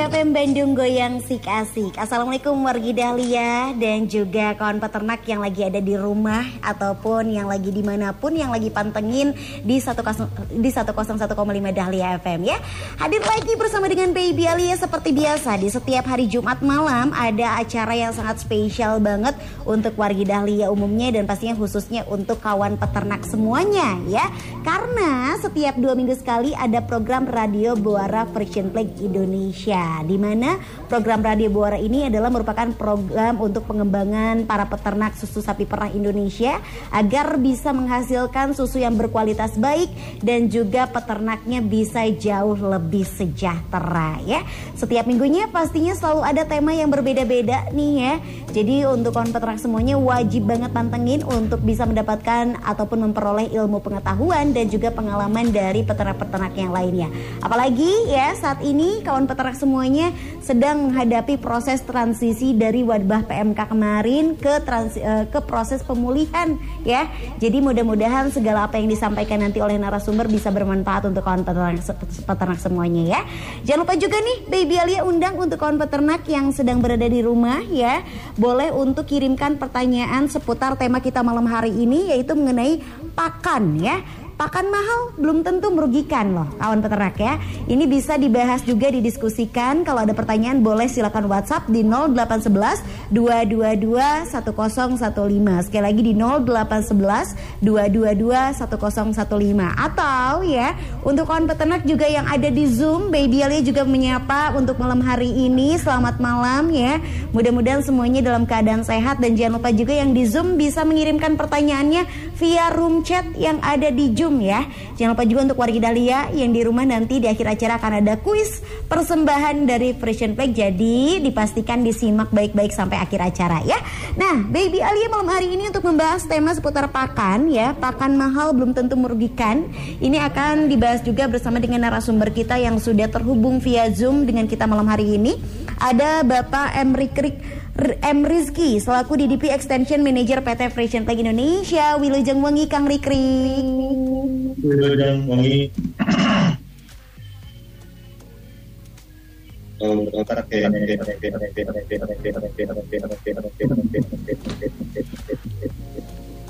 FM Bandung Goyang Sik Asik. Assalamualaikum wargi Dahlia Dan juga kawan peternak yang lagi ada di rumah Ataupun yang lagi di mana pun Yang lagi pantengin di 101,5 Dahlia FM ya. Hadir lagi bersama dengan Baby Alia Seperti biasa di setiap hari Jumat malam Ada acara yang sangat spesial banget Untuk wargi Dahlia umumnya Dan pastinya khususnya untuk kawan peternak semuanya ya. Karena setiap dua minggu sekali ada program Radio Buara Friction Flag Indonesia di mana program Radio Buara ini adalah merupakan program untuk pengembangan para peternak susu sapi perah Indonesia agar bisa menghasilkan susu yang berkualitas baik dan juga peternaknya bisa jauh lebih sejahtera ya. Setiap minggunya pastinya selalu ada tema yang berbeda-beda nih ya. Jadi untuk kawan peternak semuanya wajib banget pantengin untuk bisa mendapatkan ataupun memperoleh ilmu pengetahuan dan juga pengalaman dari peternak-peternak yang lainnya. Apalagi ya saat ini kawan peternak semuanya sedang menghadapi proses transisi dari wabah PMK kemarin ke trans, uh, ke proses pemulihan ya. Jadi mudah-mudahan segala apa yang disampaikan nanti oleh narasumber bisa bermanfaat untuk kawan peternak, peternak semuanya ya. Jangan lupa juga nih Baby Alia undang untuk kawan peternak yang sedang berada di rumah ya. Boleh untuk kirimkan pertanyaan seputar tema kita malam hari ini yaitu mengenai pakan ya pakan mahal belum tentu merugikan loh kawan peternak ya. Ini bisa dibahas juga didiskusikan. Kalau ada pertanyaan boleh silakan WhatsApp di 0811 222 1015. Sekali lagi di 0811 222 1015 atau ya untuk kawan peternak juga yang ada di Zoom Baby Alia juga menyapa untuk malam hari ini. Selamat malam ya. Mudah-mudahan semuanya dalam keadaan sehat dan jangan lupa juga yang di Zoom bisa mengirimkan pertanyaannya via room chat yang ada di Zoom Ya. Jangan lupa juga untuk warga Dahlia yang di rumah nanti di akhir acara akan ada kuis persembahan dari Frisian Flag. Jadi dipastikan disimak baik-baik sampai akhir acara ya. Nah, Baby Alia malam hari ini untuk membahas tema seputar pakan ya. Pakan mahal belum tentu merugikan. Ini akan dibahas juga bersama dengan narasumber kita yang sudah terhubung via Zoom dengan kita malam hari ini. Ada Bapak Emri Krik M Rizky selaku DDP Extension Manager PT Frisian Flag Indonesia Wilujeng Wengi Kang Rikri Wilujeng Wengi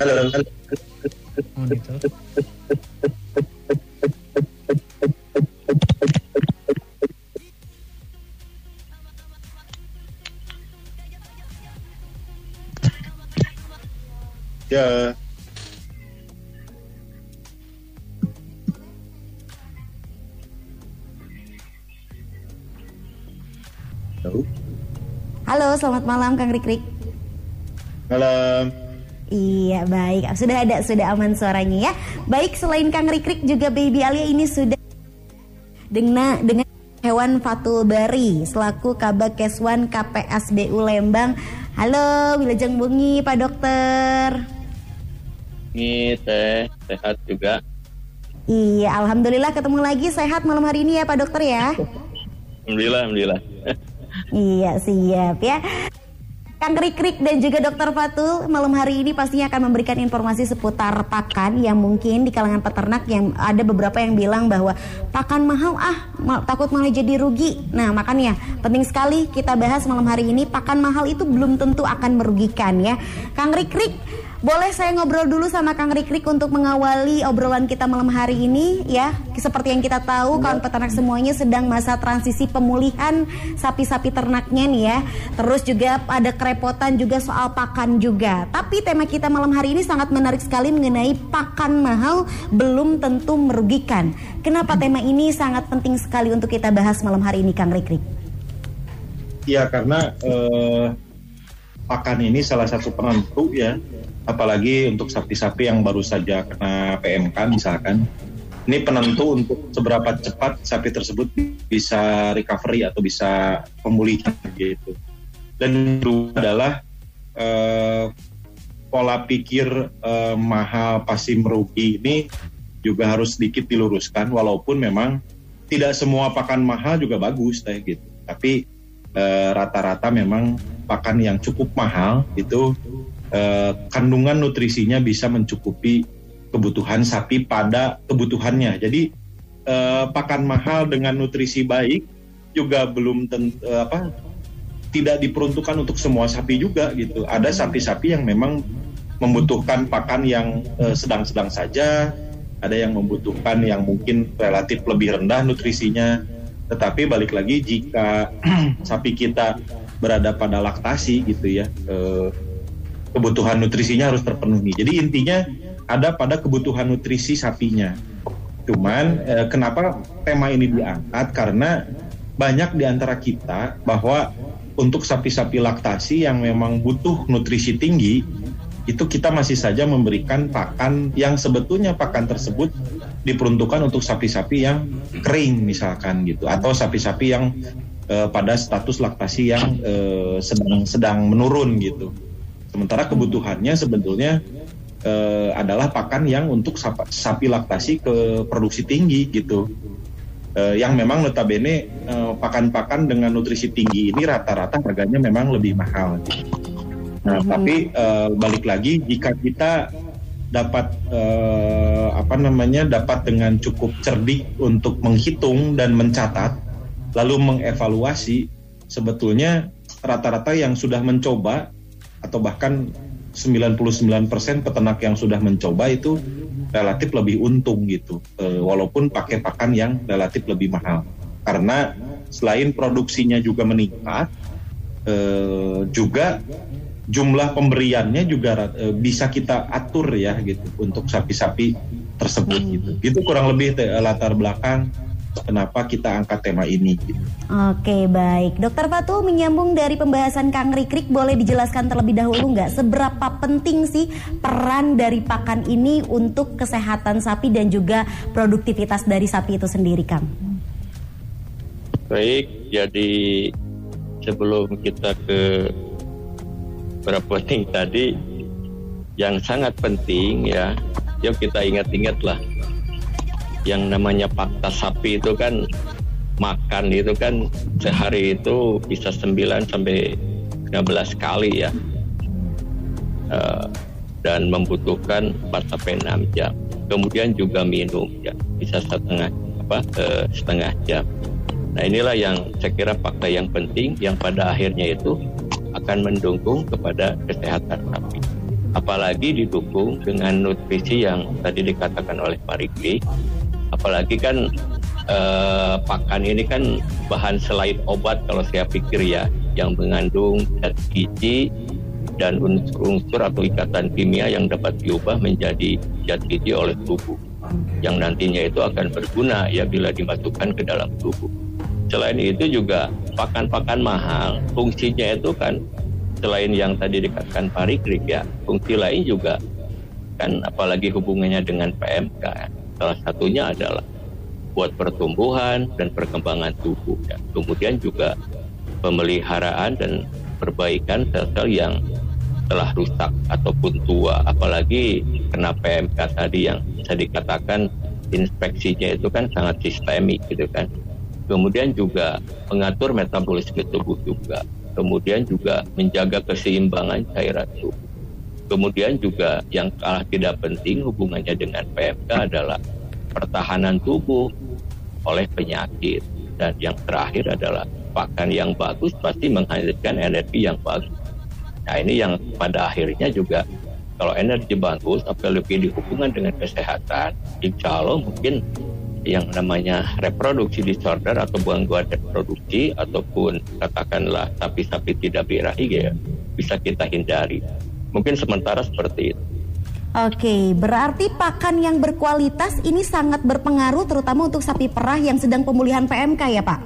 Halo, halo. Monitor. Ya. Halo. Halo, selamat malam Kang Rikrik. Malam. Iya baik, sudah ada sudah aman suaranya ya. Baik selain Kang Rikrik juga Baby Alia ini sudah dengan dengan hewan Fatul Bari selaku Kabak Keswan KPSBU Lembang. Halo, Wilajeng Bungi Pak Dokter. Ini teh sehat juga. Iya, alhamdulillah ketemu lagi sehat malam hari ini ya Pak Dokter ya. alhamdulillah, alhamdulillah. iya, siap ya. Kang Krik dan juga Dokter Fatul malam hari ini pastinya akan memberikan informasi seputar pakan yang mungkin di kalangan peternak yang ada beberapa yang bilang bahwa pakan mahal ah takut malah jadi rugi. Nah makanya penting sekali kita bahas malam hari ini pakan mahal itu belum tentu akan merugikan ya. Kang Krik boleh saya ngobrol dulu sama Kang Rikrik untuk mengawali obrolan kita malam hari ini ya. Seperti yang kita tahu kawan peternak semuanya sedang masa transisi pemulihan sapi-sapi ternaknya nih ya. Terus juga ada kerepotan juga soal pakan juga. Tapi tema kita malam hari ini sangat menarik sekali mengenai pakan mahal belum tentu merugikan. Kenapa tema ini sangat penting sekali untuk kita bahas malam hari ini Kang Rikrik? Ya karena eh, pakan ini salah satu penentu ya apalagi untuk sapi-sapi yang baru saja kena PMK misalkan ini penentu untuk seberapa cepat sapi tersebut bisa recovery atau bisa pemulihan gitu dan kedua adalah eh, pola pikir eh, mahal pasti merugi ini juga harus sedikit diluruskan walaupun memang tidak semua pakan mahal juga bagus teh gitu. Tapi eh, rata-rata memang pakan yang cukup mahal itu eh, kandungan nutrisinya bisa mencukupi kebutuhan sapi pada kebutuhannya. Jadi eh, pakan mahal dengan nutrisi baik juga belum ten, eh, apa tidak diperuntukkan untuk semua sapi juga gitu. Ada sapi-sapi yang memang membutuhkan pakan yang eh, sedang-sedang saja, ada yang membutuhkan yang mungkin relatif lebih rendah nutrisinya. Tetapi balik lagi jika sapi kita berada pada laktasi gitu ya, eh, kebutuhan nutrisinya harus terpenuhi. Jadi intinya ada pada kebutuhan nutrisi sapinya. Cuman eh, kenapa tema ini diangkat karena banyak di antara kita bahwa untuk sapi-sapi laktasi yang memang butuh nutrisi tinggi itu kita masih saja memberikan pakan yang sebetulnya pakan tersebut diperuntukkan untuk sapi-sapi yang kering misalkan gitu atau sapi-sapi yang eh, pada status laktasi yang eh, sedang sedang menurun gitu. Sementara kebutuhannya sebetulnya eh, adalah pakan yang untuk sap- sapi laktasi ke produksi tinggi gitu. Eh, yang memang notabene eh, pakan-pakan dengan nutrisi tinggi ini rata-rata harganya memang lebih mahal. Nah, tapi eh, balik lagi jika kita dapat eh, apa namanya dapat dengan cukup cerdik untuk menghitung dan mencatat, lalu mengevaluasi sebetulnya rata-rata yang sudah mencoba atau bahkan 99% peternak yang sudah mencoba itu relatif lebih untung gitu, eh, walaupun pakai pakan yang relatif lebih mahal. Karena selain produksinya juga meningkat, eh, juga jumlah pemberiannya juga eh, bisa kita atur ya gitu untuk sapi-sapi tersebut gitu. Gitu kurang lebih te- latar belakang kenapa kita angkat tema ini. Gitu. Oke baik, Dokter Fatu menyambung dari pembahasan Kang Rikrik boleh dijelaskan terlebih dahulu nggak seberapa penting sih peran dari pakan ini untuk kesehatan sapi dan juga produktivitas dari sapi itu sendiri Kang? Baik, jadi sebelum kita ke berapa penting tadi yang sangat penting ya, yuk kita ingat-ingatlah yang namanya fakta sapi itu kan makan itu kan sehari itu bisa 9 sampai 15 kali ya. Eh, dan membutuhkan 4 sampai 6 jam. Kemudian juga minum ya, bisa setengah apa eh, setengah jam. Nah inilah yang saya kira fakta yang penting yang pada akhirnya itu akan mendukung kepada kesehatan sapi. Apalagi didukung dengan nutrisi yang tadi dikatakan oleh Pak Rikli. Apalagi kan eh, pakan ini kan bahan selain obat kalau saya pikir ya yang mengandung zat gizi dan unsur-unsur atau ikatan kimia yang dapat diubah menjadi zat gizi oleh tubuh yang nantinya itu akan berguna ya bila dimasukkan ke dalam tubuh. Selain itu juga pakan-pakan mahal, fungsinya itu kan selain yang tadi dikatakan Pak Rikrik ya, fungsi lain juga kan apalagi hubungannya dengan PMK. Salah satunya adalah buat pertumbuhan dan perkembangan tubuh ya. Kemudian juga pemeliharaan dan perbaikan sel-sel yang telah rusak ataupun tua. Apalagi kena PMK tadi yang bisa dikatakan inspeksinya itu kan sangat sistemik gitu kan. Kemudian juga mengatur metabolisme tubuh juga. Kemudian juga menjaga keseimbangan cairan tubuh kemudian juga yang kalah tidak penting hubungannya dengan PMK adalah pertahanan tubuh oleh penyakit. Dan yang terakhir adalah pakan yang bagus pasti menghasilkan energi yang bagus. Nah ini yang pada akhirnya juga kalau energi bagus apalagi dihubungan dengan kesehatan, insya Allah mungkin yang namanya reproduksi disorder atau gangguan reproduksi ataupun katakanlah sapi-sapi tidak birahi ya bisa kita hindari. Mungkin sementara seperti itu. Oke, berarti pakan yang berkualitas ini sangat berpengaruh terutama untuk sapi perah yang sedang pemulihan PMK ya Pak?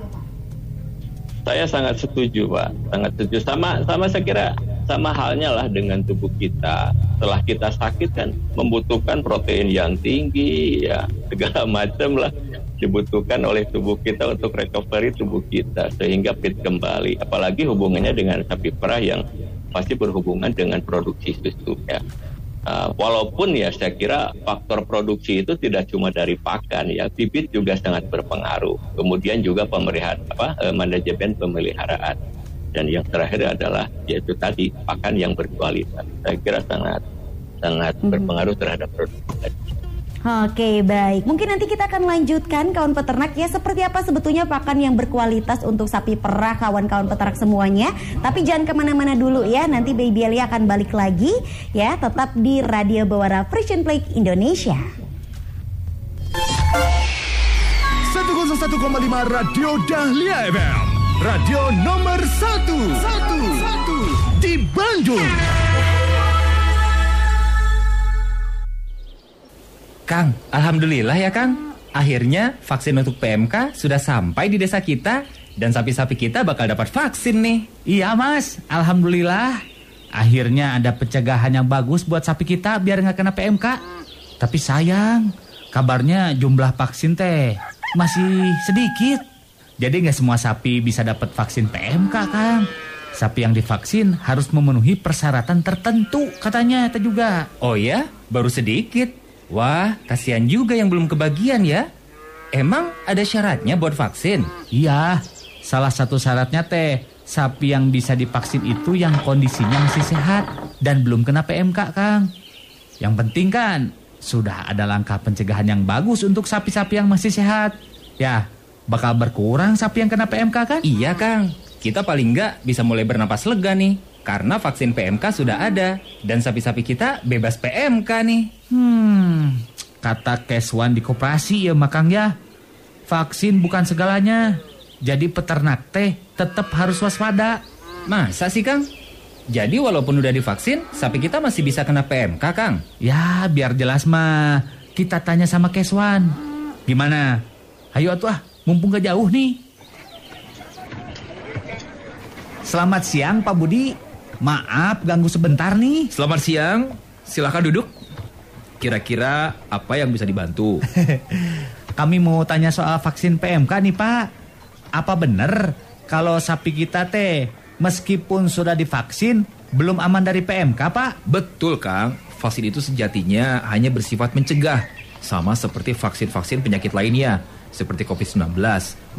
Saya sangat setuju Pak, sangat setuju. Sama sama saya kira sama halnya lah dengan tubuh kita. Setelah kita sakit kan membutuhkan protein yang tinggi ya segala macam lah dibutuhkan oleh tubuh kita untuk recovery tubuh kita sehingga fit kembali. Apalagi hubungannya dengan sapi perah yang pasti berhubungan dengan produksi susu ya. Uh, walaupun ya saya kira faktor produksi itu tidak cuma dari pakan ya, bibit juga sangat berpengaruh. Kemudian juga pemeliharaan apa uh, manajemen pemeliharaan dan yang terakhir adalah yaitu tadi pakan yang berkualitas. Saya kira sangat sangat hmm. berpengaruh terhadap produksi. Oke baik, mungkin nanti kita akan lanjutkan kawan peternak ya. Seperti apa sebetulnya pakan yang berkualitas untuk sapi perah kawan-kawan peternak semuanya. Tapi jangan ke mana-mana dulu ya, nanti Baby Alia akan balik lagi ya. Tetap di Radio Bawara Frisian Play Indonesia. 101,5 Radio Dahlia FM Radio nomor 1 1 1 di Bandung Kang, Alhamdulillah ya Kang. Akhirnya vaksin untuk PMK sudah sampai di desa kita dan sapi-sapi kita bakal dapat vaksin nih. Iya mas, Alhamdulillah. Akhirnya ada pencegahan yang bagus buat sapi kita biar nggak kena PMK. Tapi sayang, kabarnya jumlah vaksin teh masih sedikit. Jadi nggak semua sapi bisa dapat vaksin PMK Kang. Sapi yang divaksin harus memenuhi persyaratan tertentu katanya itu juga. Oh ya, baru sedikit. Wah, kasihan juga yang belum kebagian ya. Emang ada syaratnya buat vaksin? Iya, salah satu syaratnya teh sapi yang bisa divaksin itu yang kondisinya masih sehat dan belum kena PMK, Kang. Yang penting kan sudah ada langkah pencegahan yang bagus untuk sapi-sapi yang masih sehat. Ya, bakal berkurang sapi yang kena PMK kan? Iya, Kang. Kita paling nggak bisa mulai bernapas lega nih. Karena vaksin PMK sudah ada dan sapi-sapi kita bebas PMK nih. Hmm, kata Keswan di koperasi ya Makang ya. Vaksin bukan segalanya. Jadi peternak teh tetap harus waspada. Masa sih Kang? Jadi walaupun udah divaksin, sapi kita masih bisa kena PMK Kang? Ya biar jelas mah, kita tanya sama Keswan. Gimana? Ayo atuh ah, mumpung gak jauh nih. Selamat siang Pak Budi. Maaf ganggu sebentar nih. Selamat siang, silakan duduk. Kira-kira apa yang bisa dibantu? Kami mau tanya soal vaksin PMK nih Pak. Apa benar kalau sapi kita teh meskipun sudah divaksin belum aman dari PMK Pak? Betul Kang, vaksin itu sejatinya hanya bersifat mencegah. Sama seperti vaksin-vaksin penyakit lainnya seperti COVID-19.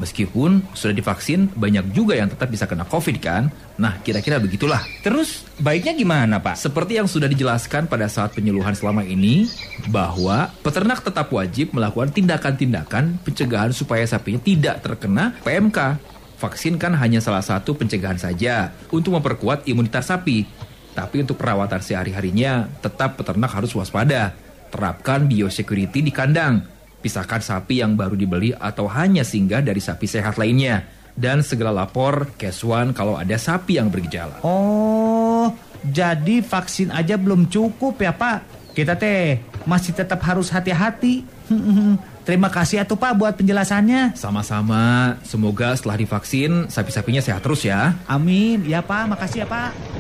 Meskipun sudah divaksin, banyak juga yang tetap bisa kena COVID kan? Nah, kira-kira begitulah. Terus, baiknya gimana Pak? Seperti yang sudah dijelaskan pada saat penyuluhan selama ini, bahwa peternak tetap wajib melakukan tindakan-tindakan pencegahan supaya sapinya tidak terkena PMK. Vaksin kan hanya salah satu pencegahan saja untuk memperkuat imunitas sapi. Tapi untuk perawatan sehari-harinya, tetap peternak harus waspada. Terapkan biosecurity di kandang pisahkan sapi yang baru dibeli atau hanya singgah dari sapi sehat lainnya. Dan segera lapor Keswan kalau ada sapi yang bergejala. Oh, jadi vaksin aja belum cukup ya Pak? Kita teh masih tetap harus hati-hati. Terima kasih atuh Pak buat penjelasannya. Sama-sama. Semoga setelah divaksin sapi-sapinya sehat terus ya. Amin. Ya Pak, makasih ya Pak.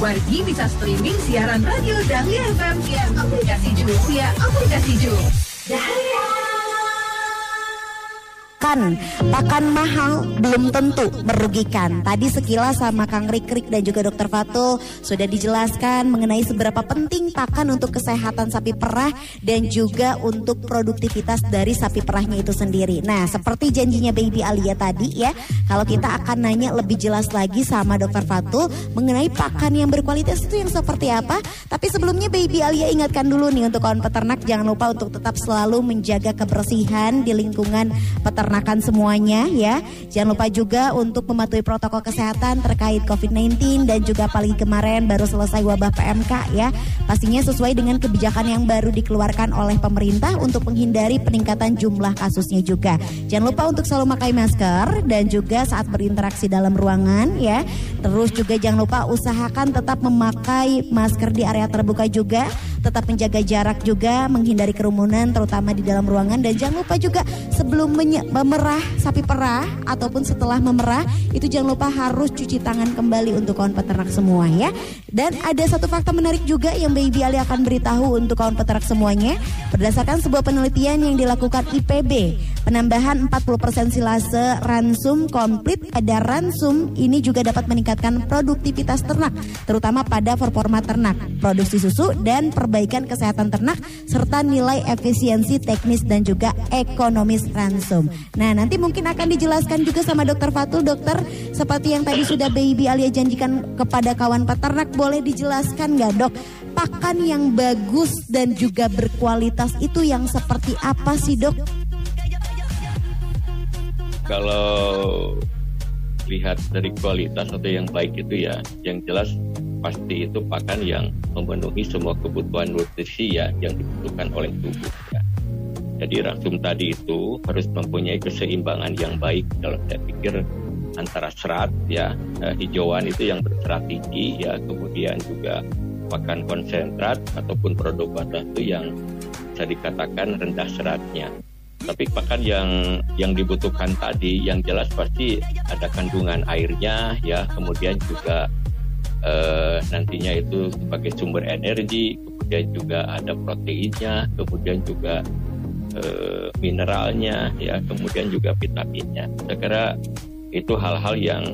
Wargi bisa streaming siaran radio Dahlia FM via aplikasi Ju via aplikasi Ju. Dahlia pakan. Pakan mahal belum tentu merugikan. Tadi sekilas sama Kang Rikrik dan juga Dokter Fatul sudah dijelaskan mengenai seberapa penting pakan untuk kesehatan sapi perah dan juga untuk produktivitas dari sapi perahnya itu sendiri. Nah, seperti janjinya Baby Alia tadi ya, kalau kita akan nanya lebih jelas lagi sama Dokter Fatul mengenai pakan yang berkualitas itu yang seperti apa. Tapi sebelumnya Baby Alia ingatkan dulu nih untuk kawan peternak jangan lupa untuk tetap selalu menjaga kebersihan di lingkungan peternak peternakan semuanya ya. Jangan lupa juga untuk mematuhi protokol kesehatan terkait COVID-19 dan juga apalagi kemarin baru selesai wabah PMK ya. Pastinya sesuai dengan kebijakan yang baru dikeluarkan oleh pemerintah untuk menghindari peningkatan jumlah kasusnya juga. Jangan lupa untuk selalu memakai masker dan juga saat berinteraksi dalam ruangan ya. Terus juga jangan lupa usahakan tetap memakai masker di area terbuka juga, tetap menjaga jarak juga, menghindari kerumunan terutama di dalam ruangan dan jangan lupa juga sebelum memerah sapi perah ataupun setelah memerah itu jangan lupa harus cuci tangan kembali untuk kawan peternak semua ya. Dan ada satu fakta menarik juga yang Baby Ali akan beritahu untuk kawan peternak semuanya berdasarkan sebuah penelitian yang dilakukan IPB Penambahan 40% silase ransum komplit pada ransum ini juga dapat meningkatkan produktivitas ternak, terutama pada performa ternak, produksi susu dan perbaikan kesehatan ternak serta nilai efisiensi teknis dan juga ekonomis ransum. Nah, nanti mungkin akan dijelaskan juga sama Dokter Fatul, Dokter, seperti yang tadi sudah Baby Alia janjikan kepada kawan peternak, boleh dijelaskan nggak dok? Pakan yang bagus dan juga berkualitas itu yang seperti apa sih dok? Kalau lihat dari kualitas atau yang baik itu ya, yang jelas pasti itu pakan yang memenuhi semua kebutuhan nutrisi ya yang dibutuhkan oleh tubuh ya. Jadi ransum tadi itu harus mempunyai keseimbangan yang baik dalam saya pikir antara serat ya eh, hijauan itu yang berserat tinggi ya kemudian juga pakan konsentrat ataupun produk batas itu yang bisa dikatakan rendah seratnya tapi pakan yang yang dibutuhkan tadi yang jelas pasti ada kandungan airnya ya kemudian juga eh, nantinya itu sebagai sumber energi kemudian juga ada proteinnya kemudian juga eh, mineralnya ya kemudian juga vitaminnya saya kira itu hal-hal yang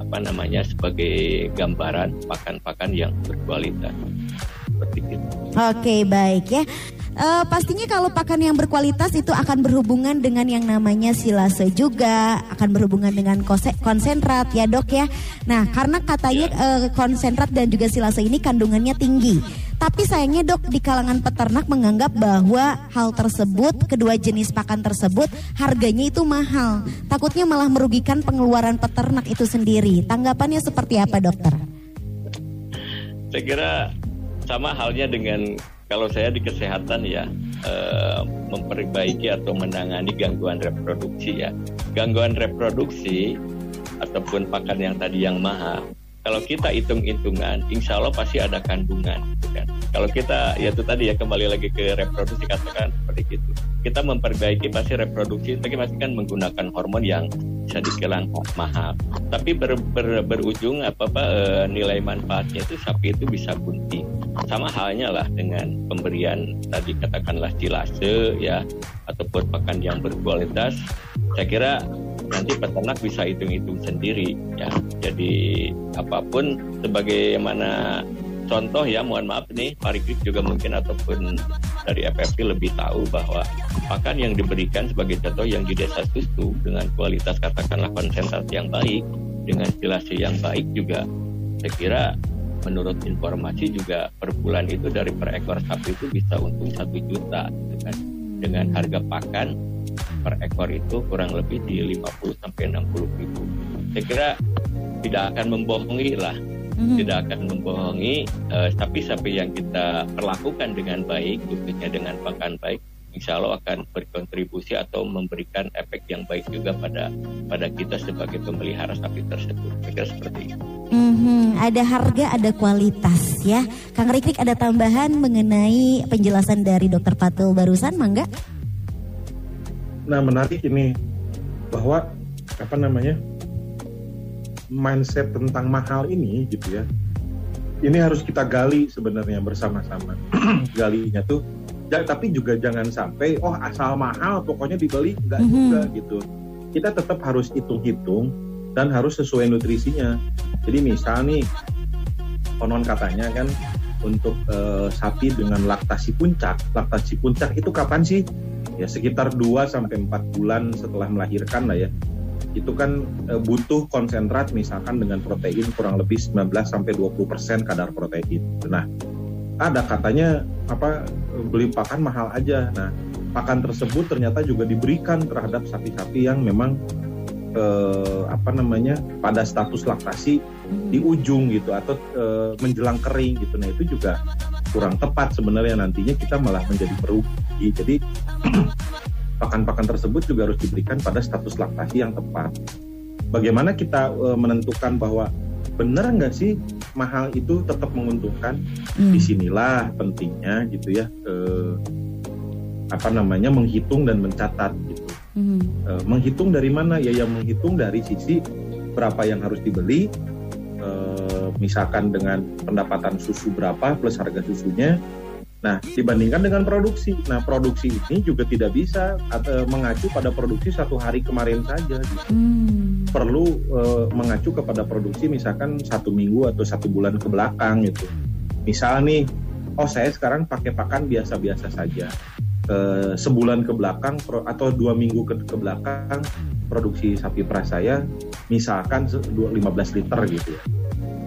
apa namanya sebagai gambaran pakan-pakan yang berkualitas seperti itu. Oke baik ya. Uh, pastinya kalau pakan yang berkualitas itu akan berhubungan dengan yang namanya silase juga, akan berhubungan dengan konsentrat ya dok ya. Nah karena katanya uh, konsentrat dan juga silase ini kandungannya tinggi. Tapi sayangnya dok di kalangan peternak menganggap bahwa hal tersebut, kedua jenis pakan tersebut harganya itu mahal. Takutnya malah merugikan pengeluaran peternak itu sendiri. Tanggapannya seperti apa dokter? Saya kira sama halnya dengan kalau saya di kesehatan ya eh, memperbaiki atau menangani gangguan reproduksi ya. Gangguan reproduksi ataupun pakan yang tadi yang mahal kalau kita hitung-hitungan, insya Allah pasti ada kandungan. Gitu kan. Kalau kita, ya itu tadi ya kembali lagi ke reproduksi katakan seperti itu. Kita memperbaiki pasti reproduksi, tapi masih kan menggunakan hormon yang bisa dibilang mahal. Tapi ber, ber, berujung apa apa e, nilai manfaatnya itu sapi itu bisa bunting. Sama halnya lah dengan pemberian tadi katakanlah silase ya ataupun pakan yang berkualitas. Saya kira nanti peternak bisa hitung-hitung sendiri ya. Jadi apa pun sebagaimana contoh ya mohon maaf nih Pak juga mungkin ataupun dari FFP lebih tahu bahwa pakan yang diberikan sebagai contoh yang di desa susu dengan kualitas katakanlah konsentrat yang baik dengan silase yang baik juga saya kira menurut informasi juga per bulan itu dari per ekor sapi itu bisa untung satu juta gitu kan dengan harga pakan per ekor itu kurang lebih di 50 sampai 60 ribu. Saya kira tidak akan membohongi lah, mm-hmm. tidak akan membohongi. Uh, tapi sapi yang kita perlakukan dengan baik, khususnya dengan pakan baik, insya Allah akan berkontribusi atau memberikan efek yang baik juga pada pada kita sebagai pemelihara sapi tersebut. Saya seperti itu. Mm-hmm. Ada harga, ada kualitas ya. Kang Rikrik ada tambahan mengenai penjelasan dari Dokter Fatul barusan, mangga? Nah menarik ini bahwa apa namanya mindset tentang mahal ini gitu ya. Ini harus kita gali sebenarnya bersama-sama. Galinya tuh ya, tapi juga jangan sampai oh asal mahal pokoknya dibeli enggak mm -hmm. juga gitu. Kita tetap harus hitung-hitung dan harus sesuai nutrisinya. Jadi misal nih konon katanya kan untuk uh, sapi dengan laktasi puncak, laktasi puncak itu kapan sih? Ya sekitar 2 sampai 4 bulan setelah melahirkan lah ya itu kan e, butuh konsentrat misalkan dengan protein kurang lebih 19 sampai 20% kadar protein. Nah, ada katanya apa beli pakan mahal aja. Nah, pakan tersebut ternyata juga diberikan terhadap sapi-sapi yang memang e, apa namanya pada status laktasi di ujung gitu atau e, menjelang kering gitu. Nah, itu juga kurang tepat sebenarnya nantinya kita malah menjadi merugi. Jadi pakan-pakan tersebut juga harus diberikan pada status laktasi yang tepat. Bagaimana kita e, menentukan bahwa benar nggak sih mahal itu tetap menguntungkan? Hmm. Di sinilah pentingnya gitu ya e, apa namanya menghitung dan mencatat gitu. Hmm. E, menghitung dari mana ya? Yang menghitung dari sisi berapa yang harus dibeli, e, misalkan dengan pendapatan susu berapa plus harga susunya Nah, dibandingkan dengan produksi. Nah, produksi ini juga tidak bisa atau mengacu pada produksi satu hari kemarin saja. Gitu. Hmm. Perlu eh, mengacu kepada produksi misalkan satu minggu atau satu bulan ke belakang gitu. Misal nih, oh saya sekarang pakai pakan biasa-biasa saja. Eh, sebulan ke belakang atau dua minggu ke, ke belakang produksi sapi perah saya misalkan se- dua- 15 liter gitu ya.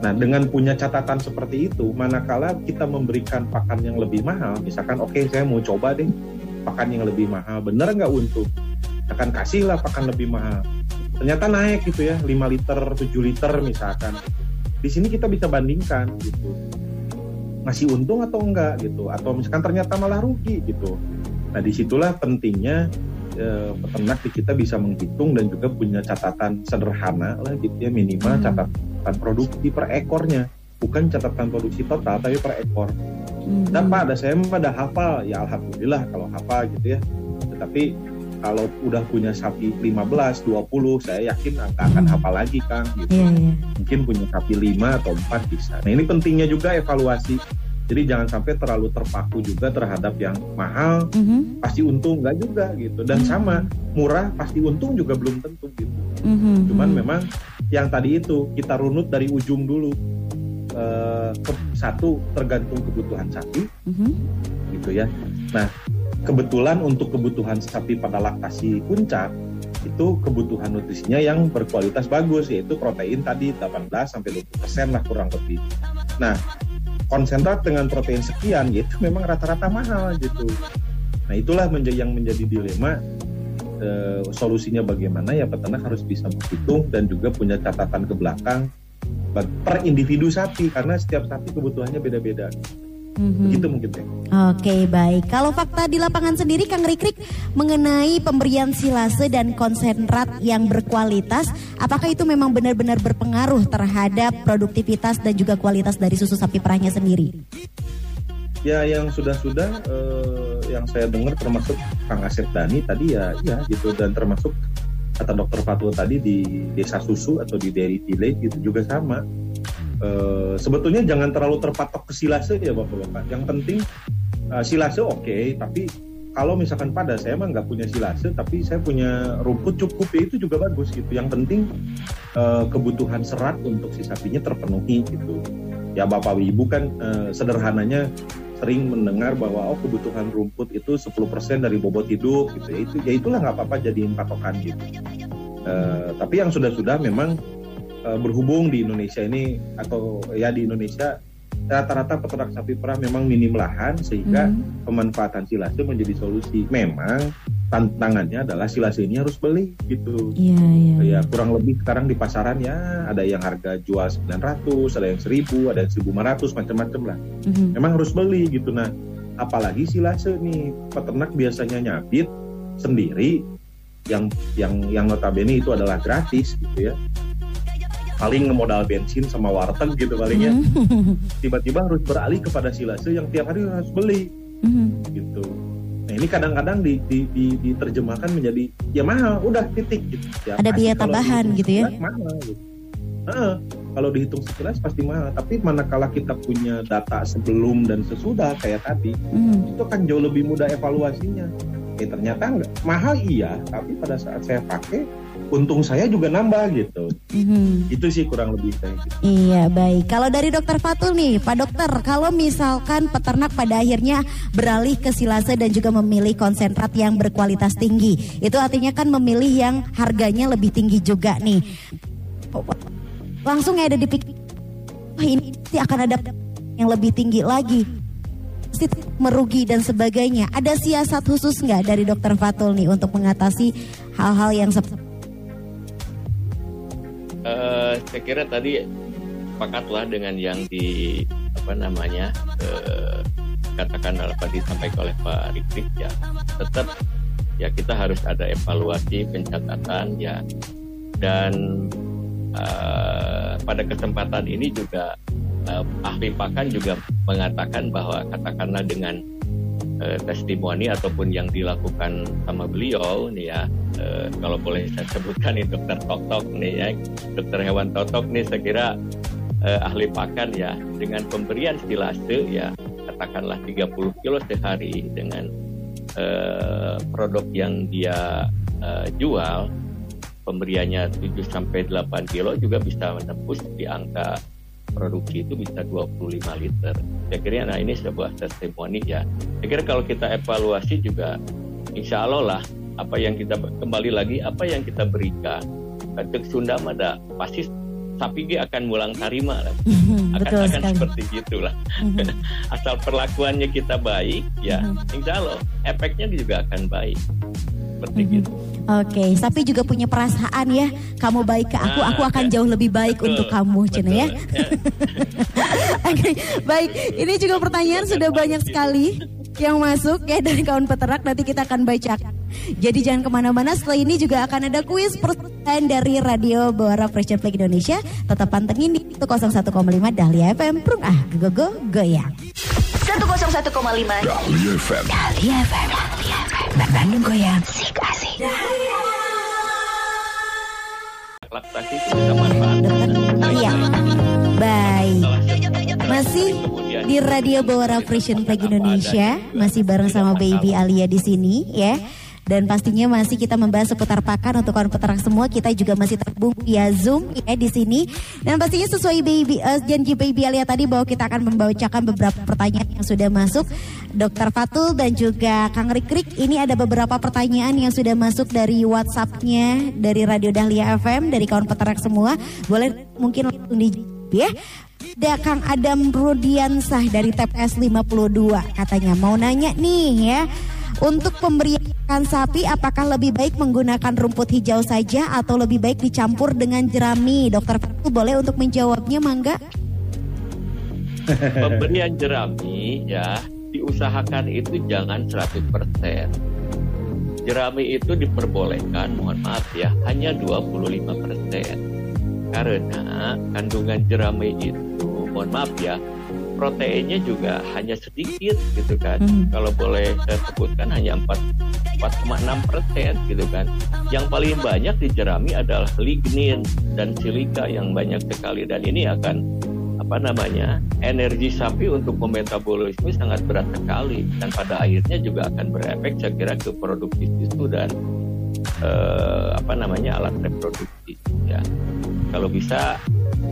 Nah, dengan punya catatan seperti itu, manakala kita memberikan pakan yang lebih mahal, misalkan oke saya mau coba deh pakan yang lebih mahal, bener nggak untuk? Akan kasihlah pakan lebih mahal. Ternyata naik gitu ya, 5 liter, 7 liter misalkan. Di sini kita bisa bandingkan gitu. Masih untung atau enggak gitu, atau misalkan ternyata malah rugi gitu. Nah, di situlah pentingnya eh, peternak di kita bisa menghitung dan juga punya catatan sederhana lah gitu ya minimal Hmm. catatan produksi per ekornya bukan catatan produksi total tapi per ekor Mhm. dan pak ada saya pada hafal ya alhamdulillah kalau hafal gitu ya tetapi kalau udah punya sapi 15, 20 saya yakin nggak akan Hmm. hafal lagi kang gitu Iya, iya. mungkin punya sapi 5 atau 4 bisa nah ini pentingnya juga evaluasi jadi jangan sampai terlalu terpaku juga terhadap yang mahal Mhm. pasti untung nggak juga gitu dan Hmm. sama murah pasti untung juga belum tentu gitu Mhm. cuman memang yang tadi itu kita runut dari ujung dulu ke- satu tergantung kebutuhan sapi Mhm. gitu ya nah kebetulan untuk kebutuhan sapi pada laktasi puncak itu kebutuhan nutrisinya yang berkualitas bagus yaitu protein tadi 18 sampai 20 persen lah kurang lebih nah konsentrat dengan protein sekian yaitu memang rata-rata mahal gitu. Nah itulah menjadi yang menjadi dilema eh, solusinya bagaimana ya peternak harus bisa menghitung dan juga punya catatan ke belakang per individu sapi karena setiap sapi kebutuhannya beda-beda Mhm. begitu mungkin ya Oke baik, kalau fakta di lapangan sendiri Kang Rikrik mengenai pemberian silase dan konsentrat yang berkualitas, apakah itu memang benar-benar berpengaruh terhadap produktivitas dan juga kualitas dari susu sapi perahnya sendiri? Ya yang sudah-sudah eh, yang saya dengar termasuk Kang Asep Dani tadi ya ya gitu dan termasuk kata dokter Fatul tadi di desa susu atau di dairy village itu juga sama. Eh, sebetulnya jangan terlalu terpatok ke silase ya bapak-bapak. Yang penting eh, silase oke, tapi kalau misalkan pada saya mah nggak punya silase, tapi saya punya rumput cukup ya itu juga bagus gitu. Yang penting eh, kebutuhan serat untuk si sapinya terpenuhi gitu. Ya bapak ibu kan eh, sederhananya sering mendengar bahwa oh kebutuhan rumput itu 10% dari bobot hidup gitu ya itu ya itulah nggak apa-apa jadiin patokan gitu. Eh, tapi yang sudah-sudah memang eh, berhubung di Indonesia ini atau ya di Indonesia rata-rata peternak sapi perah memang minim lahan sehingga Mhm. pemanfaatan silase menjadi solusi. Memang tantangannya adalah silase ini harus beli gitu. Iya iya. Ya kurang lebih sekarang di pasaran ya ada yang harga jual 900, ada yang 1000, ada yang 1500 macam-macam lah. Mhm. Memang harus beli gitu nah. Apalagi silase nih peternak biasanya nyabit sendiri yang yang yang notabene itu adalah gratis gitu ya. Paling modal bensin sama warteg gitu palingnya. Mhm. Tiba-tiba harus beralih kepada silase yang tiap hari harus beli Mhm. gitu. Nah ini kadang-kadang di, di- di- diterjemahkan menjadi ya mahal, udah titik gitu. Ya, Ada biaya tambahan gitu ya? Mahal gitu. Heeh, kalau dihitung sekilas pasti mahal. Tapi manakala kita punya data sebelum dan sesudah kayak tadi, Mhm. itu kan jauh lebih mudah evaluasinya. Eh ternyata enggak mahal iya, tapi pada saat saya pakai untung saya juga nambah gitu. Mhm. Itu sih kurang lebih kayak gitu. Iya baik. Kalau dari dokter Fatul nih, Pak Dokter, kalau misalkan peternak pada akhirnya beralih ke silase dan juga memilih konsentrat yang berkualitas tinggi, itu artinya kan memilih yang harganya lebih tinggi juga nih. Langsung ada di pikir, wah ini akan ada yang lebih tinggi lagi. Pasti merugi dan sebagainya. Ada siasat khusus nggak dari dokter Fatul nih untuk mengatasi hal-hal yang seperti Eh, saya kira tadi sepakatlah dengan yang di apa namanya eh, katakan apa disampaikan oleh Pak Rikrik ya tetap ya kita harus ada evaluasi pencatatan ya dan eh, pada kesempatan ini juga eh, ahli pakan juga mengatakan bahwa katakanlah dengan eh, testimoni ataupun yang dilakukan sama beliau nih ya eh, kalau boleh saya sebutkan nih dokter Totok nih ya dokter hewan Totok nih saya kira eh, ahli pakan ya dengan pemberian silase ya katakanlah 30 kilo sehari dengan eh, produk yang dia eh, jual pemberiannya 7 sampai 8 kilo juga bisa menembus di angka produksi itu bisa 25 liter. Saya kira nah ini sebuah testimoni ya. Saya kira kalau kita evaluasi juga insya Allah lah apa yang kita kembali lagi apa yang kita berikan untuk Sunda ada pasti sapi dia akan mulang tarima lah. akan Betul akan sekali. seperti gitulah. Asal perlakuannya kita baik ya insya Allah efeknya juga akan baik. Seperti gitu. Oke, sapi juga punya perasaan ya. Kamu baik ke aku, aku akan jauh lebih baik Betul, untuk kamu, Cina ya. Oke, baik. Ini juga pertanyaan sudah banyak sekali yang masuk ya dari kawan peternak. Nanti kita akan baca. Jadi jangan ke mana-mana. Setelah ini juga akan ada kuis pertanyaan dari Radio Bawara Fresh Flag Indonesia. Tetap pantengin di 101,5 Dahlia FM. Prung ah, go go goyang. 101,5 Dahlia FM. Dahlia FM. Dahlia FM. Bandung Goyang. Sik asik. Laktasi itu bisa manfaat. Iya. Baik. Masih di Radio Bawara Frisian Flag Indonesia, masih bareng sama Baby Alia di sini ya. Dan pastinya masih kita membahas seputar pakan untuk kawan peternak semua. Kita juga masih terhubung via Zoom ya di sini. Dan pastinya sesuai Baby eh, janji Baby Alia tadi bahwa kita akan membacakan beberapa pertanyaan yang sudah masuk. Dokter Fatul dan juga Kang Rikrik, ini ada beberapa pertanyaan yang sudah masuk dari WhatsApp-nya dari Radio Dahlia FM dari kawan peternak semua. Boleh mungkin langsung dijawab ya. Ada Kang Adam Rudiansah dari TPS 52 katanya mau nanya nih ya. Untuk pemberian pakan sapi apakah lebih baik menggunakan rumput hijau saja atau lebih baik dicampur dengan jerami? Dokter Fatul boleh untuk menjawabnya mangga? Pemberian jerami ya diusahakan itu jangan 100%. Jerami itu diperbolehkan, mohon maaf ya, hanya 25%. Karena kandungan jerami itu, mohon maaf ya, proteinnya juga hanya sedikit gitu kan. Hmm. Kalau boleh saya sebutkan hanya 4 4,6 persen gitu kan. Yang paling banyak di jerami adalah lignin dan silika yang banyak sekali dan ini akan apa namanya energi sapi untuk memetabolisme sangat berat sekali dan pada akhirnya juga akan berefek saya kira ke produktif itu dan eh, apa namanya alat reproduksi ya. Kalau bisa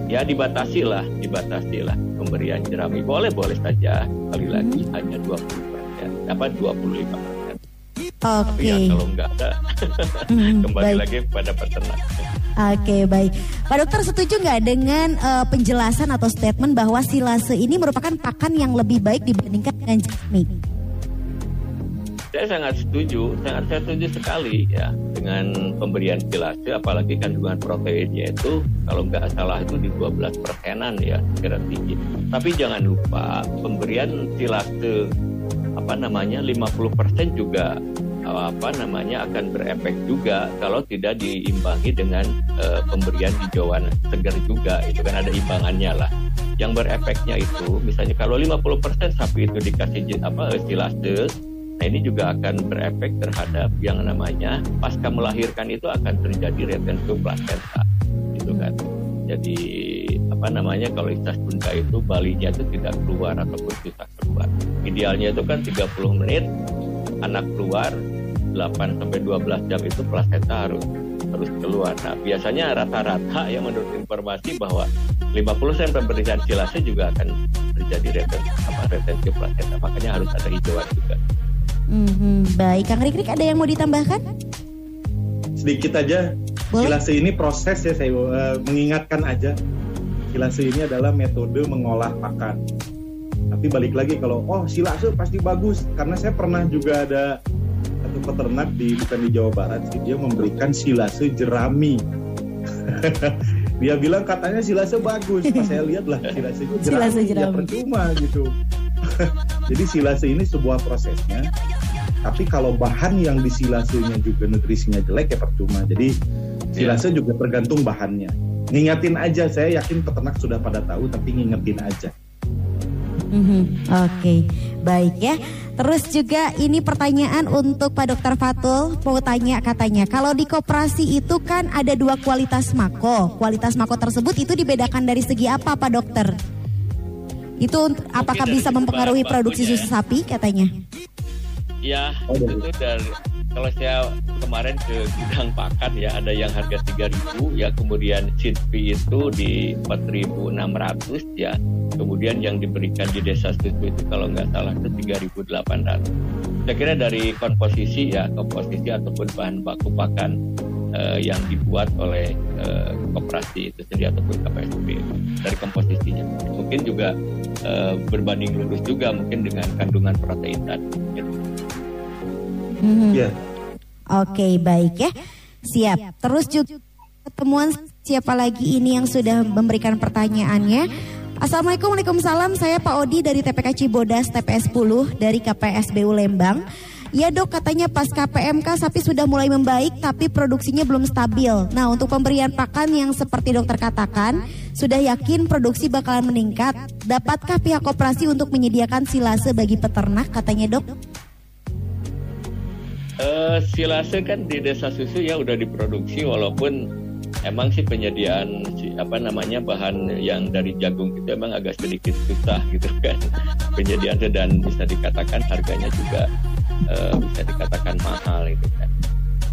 ya dibatasi lah dibatasi lah pemberian jerami. Boleh boleh saja. Sekali lagi hanya 20 persen. Dapat 25 persen. Tapi Oke. ya kalau nggak ada Hmm, kembali baik. lagi kepada peternak. Oke baik, Pak Dokter setuju nggak dengan eh, penjelasan atau statement bahwa silase ini merupakan pakan yang lebih baik dibandingkan dengan jerami? Saya sangat setuju, sangat saya setuju sekali ya dengan pemberian silase, apalagi kandungan proteinnya itu kalau nggak salah itu di 12 persenan ya kira tinggi. Tapi jangan lupa pemberian silase apa namanya 50% juga apa namanya akan berefek juga kalau tidak diimbangi dengan eh, pemberian hijauan segar juga itu kan ada imbangannya lah yang berefeknya itu misalnya kalau 50% sapi itu dikasih apa eh, silase Nah ini juga akan berefek terhadap yang namanya pasca melahirkan itu akan terjadi retention placenta, gitu kan. Jadi apa namanya kalau istilah Sunda itu balinya itu tidak keluar ataupun susah keluar. Idealnya itu kan 30 menit anak keluar 8 sampai 12 jam itu placenta harus harus keluar. Nah, biasanya rata-rata yang menurut informasi bahwa 50% pemberian silase juga akan terjadi retensi apa retensi placenta. Makanya harus ada hijauan juga. Mhm, baik, Kang Rikrik ada yang mau ditambahkan? sedikit aja. Boleh. silase ini proses ya saya eh, mengingatkan aja. Silase ini adalah metode mengolah pakan. Tapi balik lagi kalau oh silase pasti bagus. Karena saya pernah juga ada satu peternak di bukan di Jawa Barat sih. Dia memberikan silase jerami. Dia bilang katanya silase bagus. Pas saya lihat lah silase itu jerami, Silase ya jerami. percuma gitu jadi silase ini sebuah prosesnya. Tapi kalau bahan yang disilasenya juga nutrisinya jelek ya percuma jadi silase juga tergantung bahannya. Ngingetin aja saya yakin peternak sudah pada tahu tapi ngingetin aja. Mhm, Oke, baik ya. Terus juga ini pertanyaan untuk Pak Dokter Fatul. Mau tanya katanya kalau di koperasi itu kan ada dua kualitas mako. Kualitas mako tersebut itu dibedakan dari segi apa Pak Dokter? Itu apakah bisa mempengaruhi bahan produksi susu ya. sapi katanya? Ya, Oh, itu dari- tuh dari kalau saya kemarin ke gudang pakan ya ada yang harga 3000 ya kemudian seed fee itu di 4600 ya kemudian yang diberikan di desa susu itu kalau nggak salah itu 3800 saya kira dari komposisi ya komposisi ataupun bahan baku pakan eh, yang dibuat oleh eh, koperasi itu sendiri ataupun KPSB dari komposisinya mungkin juga eh, berbanding lurus juga mungkin dengan kandungan protein tadi gitu. Mhm. Iya. Oke, baik ya. Siap. Terus juga ketemuan siapa lagi ini yang sudah memberikan pertanyaannya? Assalamualaikum, Waalaikumsalam. Saya Pak Odi dari TPK Cibodas TPS 10 dari KPSBU Lembang. Ya dok, katanya pas KPMK sapi sudah mulai membaik tapi produksinya belum stabil. Nah untuk pemberian pakan yang seperti dokter katakan, sudah yakin produksi bakalan meningkat. Dapatkah pihak koperasi untuk menyediakan silase bagi peternak katanya dok? Eh, silase kan di desa susu ya udah diproduksi walaupun emang sih penyediaan apa namanya bahan yang dari jagung itu emang agak sedikit susah gitu kan penyediaan dan bisa dikatakan harganya juga eh, bisa dikatakan mahal itu kan.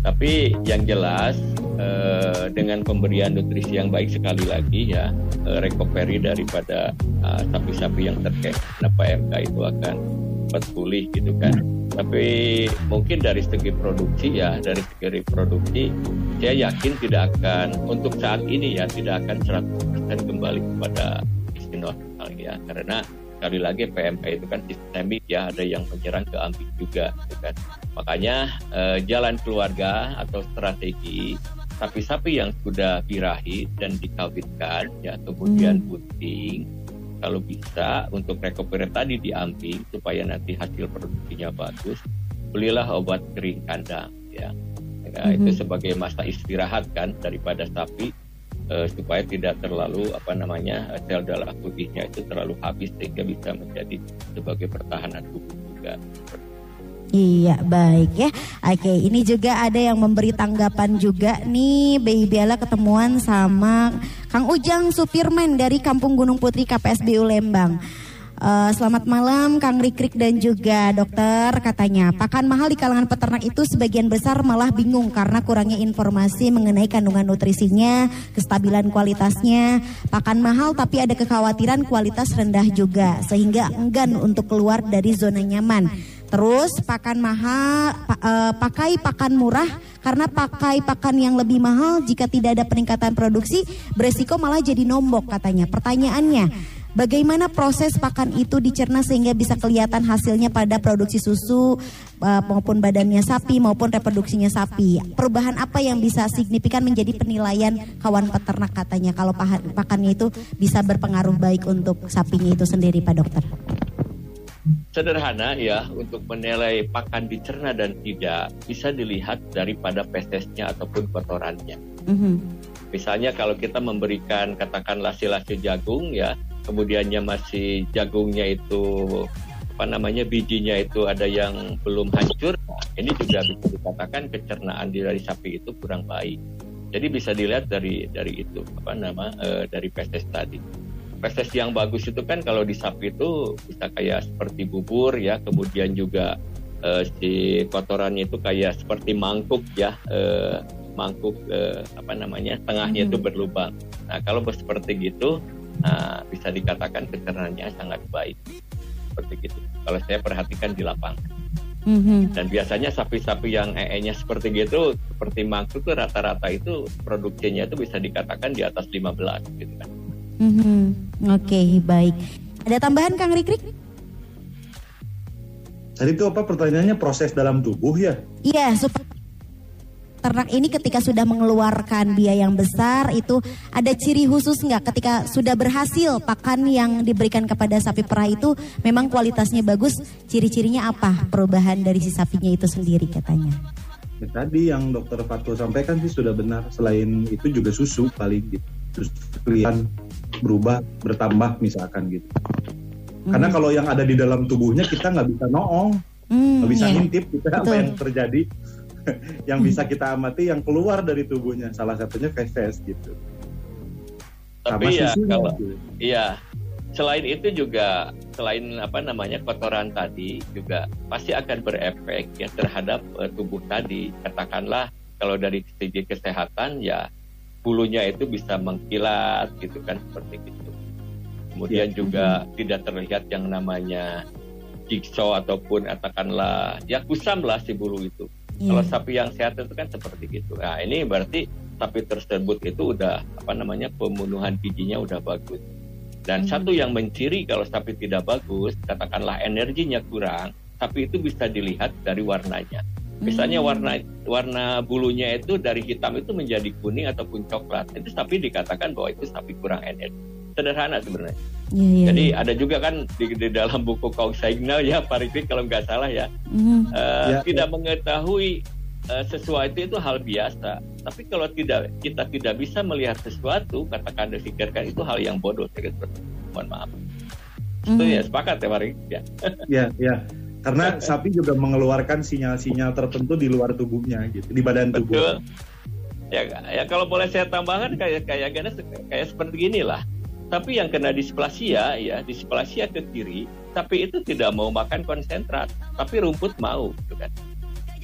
Tapi yang jelas eh, dengan pemberian nutrisi yang baik sekali lagi ya eh, recovery daripada ah, sapi-sapi yang terkena PMK itu akan cepat pulih gitu kan. Tapi mungkin dari segi produksi ya dari segi produksi saya yakin tidak akan untuk saat ini ya tidak akan 100% kembali kepada normal ya. Karena sekali lagi PMK itu kan sistemik ya ada yang menyerang ke ambing juga gitu kan. Makanya eh, jalan keluarga atau strategi sapi-sapi yang sudah birahi dan dikawinkan ya kemudian bunting kalau bisa untuk recovery tadi diambil supaya nanti hasil produksinya bagus belilah obat kering kandang ya. Ya, itu sebagai masa istirahat kan daripada sapi eh, supaya tidak terlalu apa namanya sel darah putihnya itu terlalu habis sehingga bisa menjadi sebagai pertahanan tubuh juga. Iya baik ya. Oke ini juga ada yang memberi tanggapan juga nih Baby Bella ketemuan sama Kang Ujang Supirman dari Kampung Gunung Putri KPSBU Lembang Eh, Selamat malam Kang Rikrik dan juga dokter katanya. Pakan mahal di kalangan peternak itu sebagian besar malah bingung Karena kurangnya informasi mengenai kandungan nutrisinya Kestabilan kualitasnya. Pakan mahal tapi ada kekhawatiran kualitas rendah juga Sehingga enggan untuk keluar dari zona nyaman. Terus pakan mahal, eh, pakai pakan murah karena pakai pakan yang lebih mahal jika tidak ada peningkatan produksi beresiko malah jadi nombok katanya. Pertanyaannya, bagaimana proses pakan itu dicerna sehingga bisa kelihatan hasilnya pada produksi susu eh, maupun badannya sapi maupun reproduksinya sapi. Perubahan apa yang bisa signifikan menjadi penilaian kawan peternak katanya kalau pakannya itu bisa berpengaruh baik untuk sapinya itu sendiri Pak Dokter. sederhana ya untuk menilai pakan dicerna dan tidak bisa dilihat daripada fesesnya ataupun kotorannya. Mhm. Misalnya kalau kita memberikan katakanlah silase jagung ya, kemudiannya masih jagungnya itu apa namanya bijinya itu ada yang belum hancur, nah, ini juga bisa dikatakan kecernaan dari sapi itu kurang baik. Jadi bisa dilihat dari dari itu apa nama eh, dari feses tadi. Feses yang bagus itu kan kalau di sapi itu bisa kayak seperti bubur ya, kemudian juga eh, si kotorannya itu kayak seperti mangkuk ya, eh, mangkuk eh, apa namanya tengahnya itu berlubang. Nah kalau seperti gitu nah, bisa dikatakan kecernaannya sangat baik seperti gitu. Kalau saya perhatikan di lapangan. Mhm. Dan biasanya sapi-sapi yang ee-nya seperti gitu, seperti mangkuk tuh rata-rata itu produksinya itu bisa dikatakan di atas 15 gitu kan. Mhm. Oke, baik. Ada tambahan Kang Rikrik? Tadi itu apa pertanyaannya proses dalam tubuh ya? Iya, supaya ternak ini ketika sudah mengeluarkan biaya yang besar itu ada ciri khusus nggak ketika sudah berhasil pakan yang diberikan kepada sapi perah itu memang kualitasnya bagus ciri-cirinya apa perubahan dari si sapinya itu sendiri katanya Ya, tadi yang dokter Fatul sampaikan sih sudah benar. Selain itu juga susu paling gitu. Terus kelihatan berubah, bertambah misalkan gitu. Karena kalau yang ada di dalam tubuhnya kita nggak bisa noong, Hmm, nggak bisa iya. ngintip kita apa Betul. yang terjadi. yang bisa kita amati yang keluar dari tubuhnya. Salah satunya feses gitu. Tapi ya susunya, kalau gitu. iya selain itu juga selain apa namanya kotoran tadi juga pasti akan berefek ya terhadap uh, tubuh tadi. Katakanlah kalau dari segi kesehatan ya bulunya itu bisa mengkilat gitu kan seperti itu. Kemudian Ya. juga tidak terlihat yang namanya jigsaw ataupun katakanlah ya kusam lah si bulu itu. Iya. Kalau sapi yang sehat itu kan seperti itu. Nah ini berarti sapi tersebut itu udah apa namanya pembunuhan giginya udah bagus. Dan satu yang menciri kalau sapi tidak bagus, katakanlah energinya kurang, sapi itu bisa dilihat dari warnanya. Misalnya warna warna bulunya itu dari hitam itu menjadi kuning ataupun coklat, itu sapi dikatakan bahwa itu sapi kurang energi. Sederhana sebenarnya. Iya, iya, Jadi iya. ada juga kan di, di dalam buku Kong Signal ya Pak kalau nggak salah ya, Mhm. eh, Ya, tidak mengetahui eh, sesuatu itu hal biasa. Tapi kalau tidak kita tidak bisa melihat sesuatu, katakan pikirkan itu hal yang bodoh. Saya. Mohon maaf. Itu Mhm. ya sepakat ya Pak Rifki. Ya. Ya, ya. Karena sapi juga mengeluarkan sinyal-sinyal tertentu di luar tubuhnya gitu, di badan tubuh. Betul. Ya, ya kalau boleh saya tambahkan kayak kayak kayak, kayak seperti gini lah. Tapi yang kena displasia ya, displasia ke kiri, tapi itu tidak mau makan konsentrat, tapi rumput mau, gitu kan.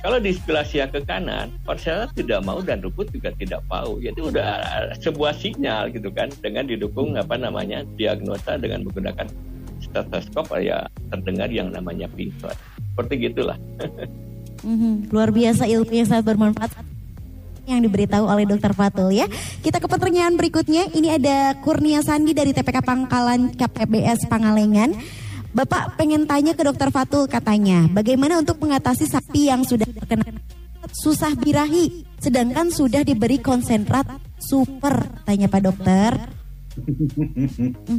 Kalau displasia ke kanan, konsentrat tidak mau dan rumput juga tidak mau. Jadi udah sebuah sinyal gitu kan, dengan didukung apa namanya diagnosa dengan menggunakan stetoskop ya terdengar yang namanya floyd. Seperti gitulah. Mhm, Luar biasa ilmu yang sangat bermanfaat yang diberitahu oleh Dokter Fatul ya. Kita ke pertanyaan berikutnya. Ini ada Kurnia Sandi dari TPK Pangkalan KPBS Pangalengan. Bapak pengen tanya ke Dokter Fatul katanya, bagaimana untuk mengatasi sapi yang sudah terkena susah birahi, sedangkan sudah diberi konsentrat super, tanya Pak Dokter.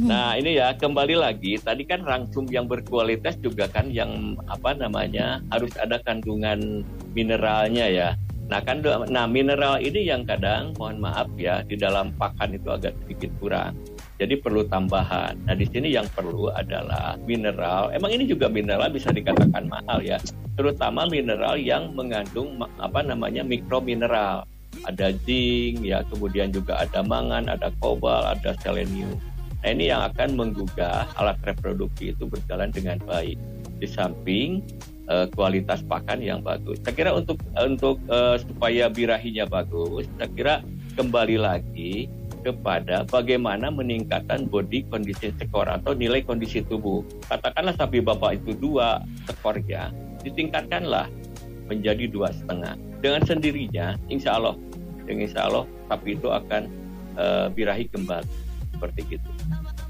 Nah ini ya kembali lagi tadi kan rangsum yang berkualitas juga kan yang apa namanya harus ada kandungan mineralnya ya. Nah kan nah mineral ini yang kadang mohon maaf ya di dalam pakan itu agak sedikit kurang. Jadi perlu tambahan. Nah di sini yang perlu adalah mineral. Emang ini juga mineral bisa dikatakan mahal ya. Terutama mineral yang mengandung apa namanya mikromineral ada zinc ya kemudian juga ada mangan ada kobal ada selenium nah ini yang akan menggugah alat reproduksi itu berjalan dengan baik di samping eh, kualitas pakan yang bagus. Saya kira untuk untuk eh, supaya birahinya bagus saya kira kembali lagi kepada bagaimana meningkatkan body condition skor atau nilai kondisi tubuh. Katakanlah sapi bapak itu dua skornya ditingkatkanlah menjadi dua setengah. Dengan sendirinya insya Allah dengan insya Allah sapi itu akan eh, birahi kembali. Seperti itu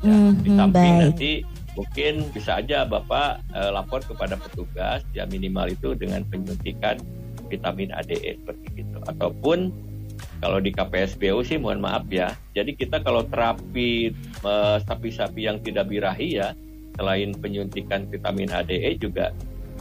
ya, di Mhm, samping baik. nanti mungkin bisa aja bapak eh, lapor kepada petugas ya minimal itu dengan penyuntikan vitamin ADE seperti itu ataupun kalau di KPSBU sih mohon maaf ya. Jadi kita kalau terapi eh, sapi-sapi yang tidak birahi ya selain penyuntikan vitamin ADE juga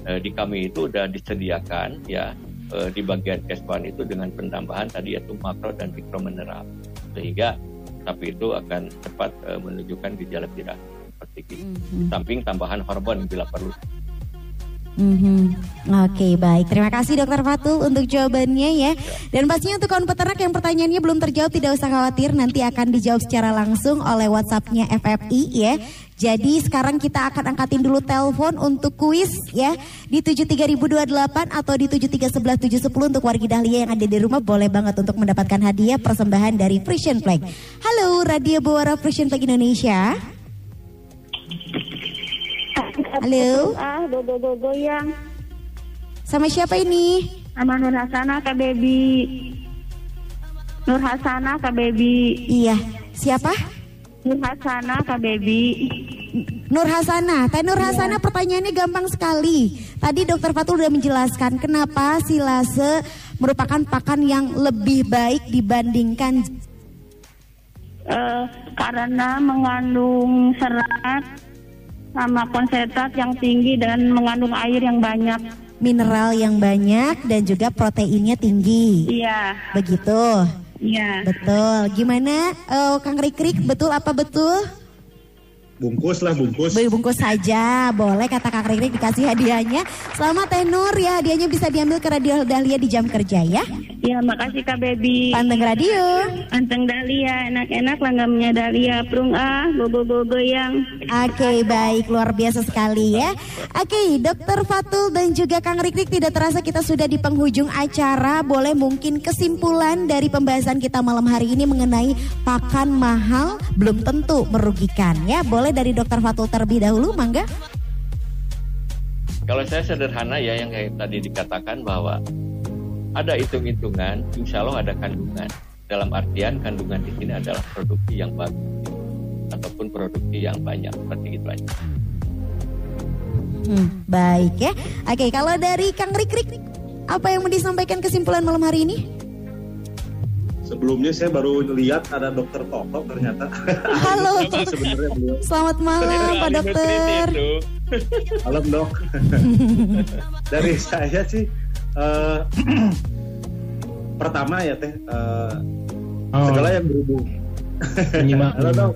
eh, di kami itu sudah disediakan ya eh, di bagian kesban itu dengan penambahan tadi yaitu makro dan mikro mineral. Sehingga sapi itu akan cepat menunjukkan gejala birahi seperti itu. Mhm. Samping tambahan hormon bila perlu. Mhm. Oke baik, terima kasih Dokter Fatul untuk jawabannya ya. Dan pastinya untuk kawan peternak yang pertanyaannya belum terjawab tidak usah khawatir, nanti akan dijawab secara langsung oleh WhatsAppnya FFI ya. Jadi sekarang kita akan angkatin dulu telepon untuk kuis ya di 73028 atau di 7311710 untuk wargi Dahlia yang ada di rumah boleh banget untuk mendapatkan hadiah persembahan dari Frisian Flag. Halo Radio Buara Frisian Flag Indonesia. Halo. Ah, dodo dodo yang Sama siapa ini? sama Nur Hasana Kak Baby. Nur Hasana Kak Baby. Iya, siapa? Nur Hasana Kak Baby. Nur Hasana. Teh Nur Hasana pertanyaannya gampang sekali. Tadi Dokter Fatul sudah menjelaskan kenapa silase merupakan pakan yang lebih baik dibandingkan Eh, karena mengandung serat sama konsentrat yang tinggi dan mengandung air yang banyak. mineral yang banyak dan juga proteinnya tinggi. Iya, Begitu. iya. Betul. Gimana eh, Kang Rikrik? Betul apa betul? Bungkus lah bungkus. Beli bungkus saja, boleh kata Kak Rikrik dikasih hadiahnya. Selamat tenor ya, hadiahnya bisa diambil ke Radio Dahlia di jam kerja ya. Ya, makasih Kak Baby. Panteng radio. Anteng Dahlia, enak-enak langgamnya Dahlia. Prung ah, bobo-bobo yang. Oke baik luar biasa sekali ya. Oke dokter Fatul dan juga Kang Rikrik tidak terasa kita sudah di penghujung acara. Boleh mungkin kesimpulan dari pembahasan kita malam hari ini mengenai pakan mahal belum tentu merugikan ya. Boleh dari dokter Fatul terlebih dahulu mangga. Kalau saya sederhana ya yang kayak tadi dikatakan bahwa ada hitung-hitungan, insya Allah ada kandungan. Dalam artian kandungan di sini adalah produksi yang bagus ataupun produksi yang banyak seperti itu aja. Hmm, baik ya. Oke kalau dari Kang Rikrik apa yang mau disampaikan kesimpulan malam hari ini? Sebelumnya saya baru lihat ada dokter Toto ternyata. Halo. Sebenarnya beliau. Selamat malam Pak Dokter. Malam dok. Dari saya sih eh, pertama ya teh eh, segala yang berhubung. Halo dok.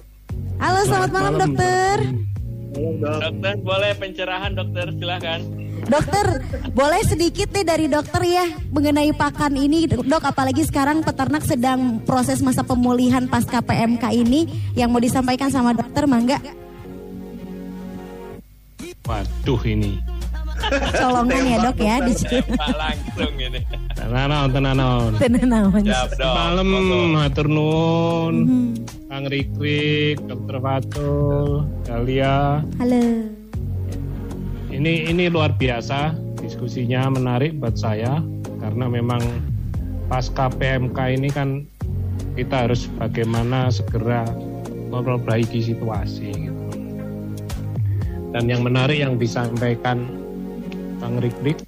Halo selamat malam dokter. Halo dok. Dokter boleh pencerahan dokter silahkan. Dokter, boleh sedikit nih dari dokter ya mengenai pakan ini, dok. Apalagi sekarang peternak sedang proses masa pemulihan pasca PMK ini, yang mau disampaikan sama dokter, mangga. Waduh ini. Colongan ya dok ya di. Pak langsung ini. Tenanaon, tenanaon. Tenanawan. Siap dok. Malam, hatur nuhun. Kang Rikrik, Dokter Fatul, Dahlia. Halo. Ini ini luar biasa diskusinya menarik buat saya karena memang pasca PMK ini kan kita harus bagaimana segera memperbaiki situasi gitu. Dan yang menarik yang disampaikan Kang Rikrik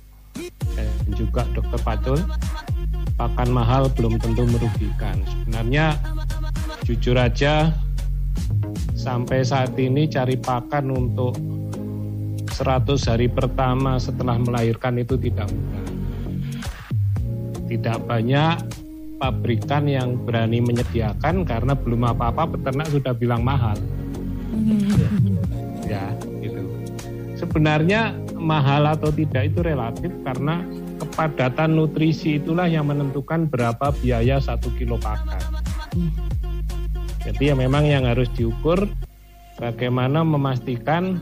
dan juga Dokter Fatul, pakan mahal belum tentu merugikan. Sebenarnya jujur aja sampai saat ini cari pakan untuk 100 hari pertama setelah melahirkan itu tidak mudah. Tidak banyak pabrikan yang berani menyediakan karena belum apa-apa peternak sudah bilang mahal. Ya, gitu. Sebenarnya mahal atau tidak itu relatif karena kepadatan nutrisi itulah yang menentukan berapa biaya satu kilo pakan. Jadi ya memang yang harus diukur bagaimana memastikan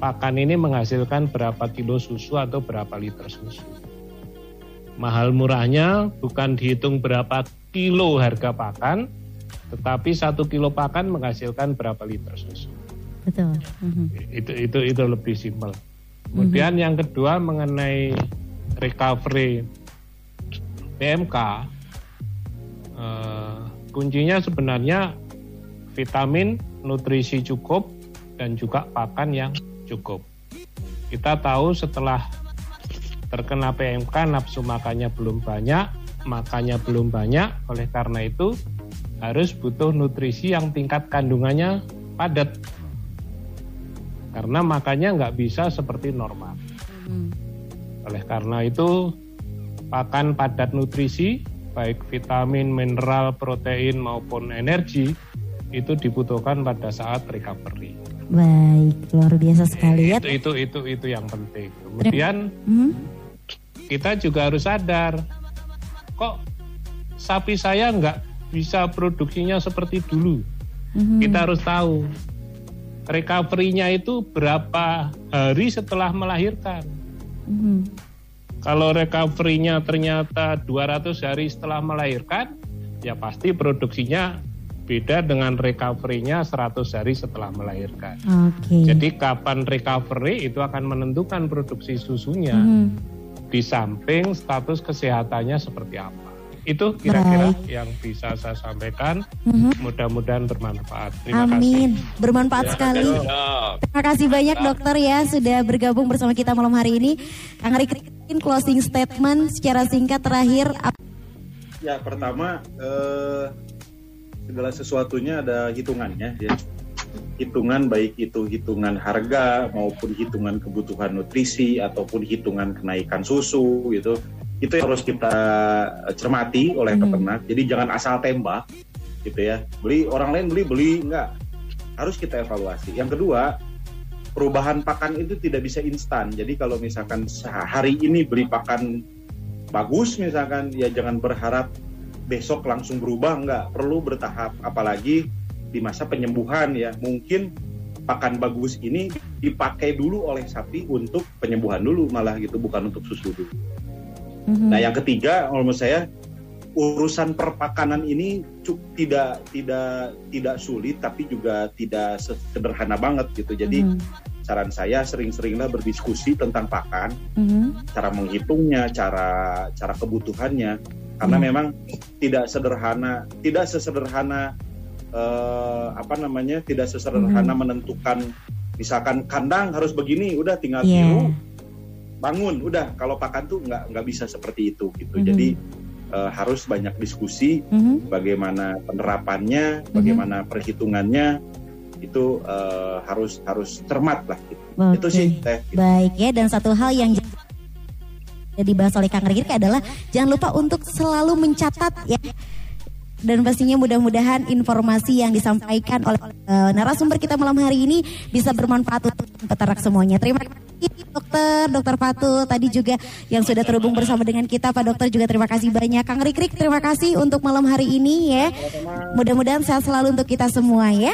pakan ini menghasilkan berapa kilo susu atau berapa liter susu. Mahal murahnya bukan dihitung berapa kilo harga pakan, tetapi satu kilo pakan menghasilkan berapa liter susu. Betul. Mhm. Itu itu itu lebih simpel. Kemudian yang kedua mengenai recovery PMK, eh, kuncinya sebenarnya vitamin, nutrisi cukup, dan juga pakan yang cukup. Kita tahu setelah terkena PMK nafsu makannya belum banyak, makannya belum banyak, oleh karena itu harus butuh nutrisi yang tingkat kandungannya padat. Karena makannya nggak bisa seperti normal. Oleh karena itu pakan padat nutrisi baik vitamin, mineral, protein maupun energi itu dibutuhkan pada saat recovery. Baik, luar biasa sekali ya. Itu itu itu itu yang penting. Kemudian Mhm. kita juga harus sadar kok sapi saya nggak bisa produksinya seperti dulu. Mhm. Kita harus tahu recovery-nya itu berapa hari setelah melahirkan. Mhm. Kalau recovery-nya ternyata 200 hari setelah melahirkan, ya pasti produksinya beda dengan recovery-nya 100 hari setelah melahirkan. Oke. Jadi kapan recovery itu akan menentukan produksi susunya Mhm. di samping status kesehatannya seperti apa. Itu kira-kira Baik. yang bisa saya sampaikan. Mhm. Mudah-mudahan bermanfaat. Terima Amin. kasih. Bermanfaat sekali. Dok. Terima kasih banyak dokter ya sudah bergabung bersama kita malam hari ini. Kang Riki closing statement secara singkat terakhir. Ya pertama eh, segala sesuatunya ada hitungannya ya. Hitungan baik itu hitungan harga maupun hitungan kebutuhan nutrisi ataupun hitungan kenaikan susu gitu. Itu yang harus kita cermati oleh Hmm. peternak. Jadi jangan asal tembak gitu ya. Beli orang lain beli beli enggak. harus kita evaluasi. Yang kedua, perubahan pakan itu tidak bisa instan. Jadi kalau misalkan hari ini beri pakan bagus misalkan ya jangan berharap besok langsung berubah enggak, perlu bertahap apalagi di masa penyembuhan ya. Mungkin pakan bagus ini dipakai dulu oleh sapi untuk penyembuhan dulu malah gitu bukan untuk susu dulu. Mm-hmm. Nah, yang ketiga menurut saya urusan perpakanan ini cuk, tidak tidak tidak sulit tapi juga tidak sederhana banget gitu. Jadi mm. saran saya sering-seringlah berdiskusi tentang pakan, mm. cara menghitungnya, cara cara kebutuhannya karena mm. memang tidak sederhana, tidak sesederhana uh, apa namanya, tidak sesederhana mm. menentukan misalkan kandang harus begini, udah tinggal yeah. tiru bangun, udah kalau pakan tuh nggak nggak bisa seperti itu gitu. Mm. Jadi uh, harus banyak diskusi mm-hmm. bagaimana penerapannya, mm-hmm. bagaimana perhitungannya itu uh, harus harus cermat lah. Gitu. Okay. Itu sih teh. Gitu. Baik ya dan satu hal yang dibahas oleh Kang Riki adalah jangan lupa untuk selalu mencatat ya dan pastinya mudah-mudahan informasi yang disampaikan oleh uh, narasumber kita malam hari ini bisa bermanfaat untuk peternak semuanya. Terima kasih dokter, dokter Fatul tadi juga yang sudah terhubung bersama dengan kita Pak Dokter juga terima kasih banyak. Kang Rikrik terima kasih untuk malam hari ini ya. Mudah-mudahan sehat selalu untuk kita semua ya.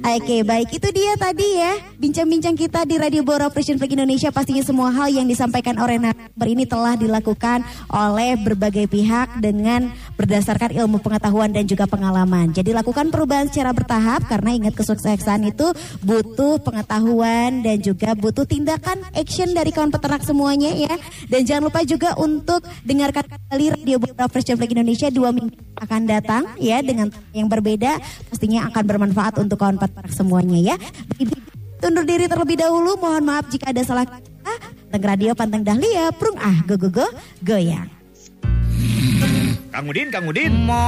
Oke, baik itu dia tadi ya bincang-bincang kita di Radio Bora Operation Flag Indonesia. Pastinya semua hal yang disampaikan oleh narasumber ini telah dilakukan oleh berbagai pihak dengan berdasarkan ilmu pengetahuan dan juga pengalaman. Jadi lakukan perubahan secara bertahap karena ingat kesuksesan itu butuh pengetahuan dan juga butuh tindakan action dari kawan peternak semuanya ya. Dan jangan lupa juga untuk dengarkan kembali Radio Bora Operation Flag Indonesia dua minggu akan datang ya dengan yang berbeda pastinya akan bermanfaat untuk kawan peternak semuanya ya. Tundur diri terlebih dahulu, mohon maaf jika ada salah kata. Teng Radio Panteng Dahlia, prung ah go go go goyang. Kang Udin, Kang Udin. Mo.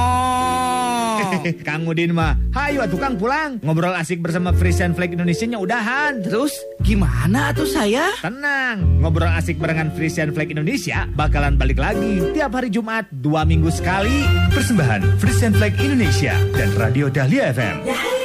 Kang Udin mah, hayu atuh Kang pulang. Ngobrol asik bersama Frisian Flag Indonesia nya udahan. Terus gimana tuh saya? Tenang, ngobrol asik barengan Frisian Flag Indonesia bakalan balik lagi tiap hari Jumat dua minggu sekali. Persembahan Frisian Flag Indonesia dan Radio Dahlia FM. Dahlia.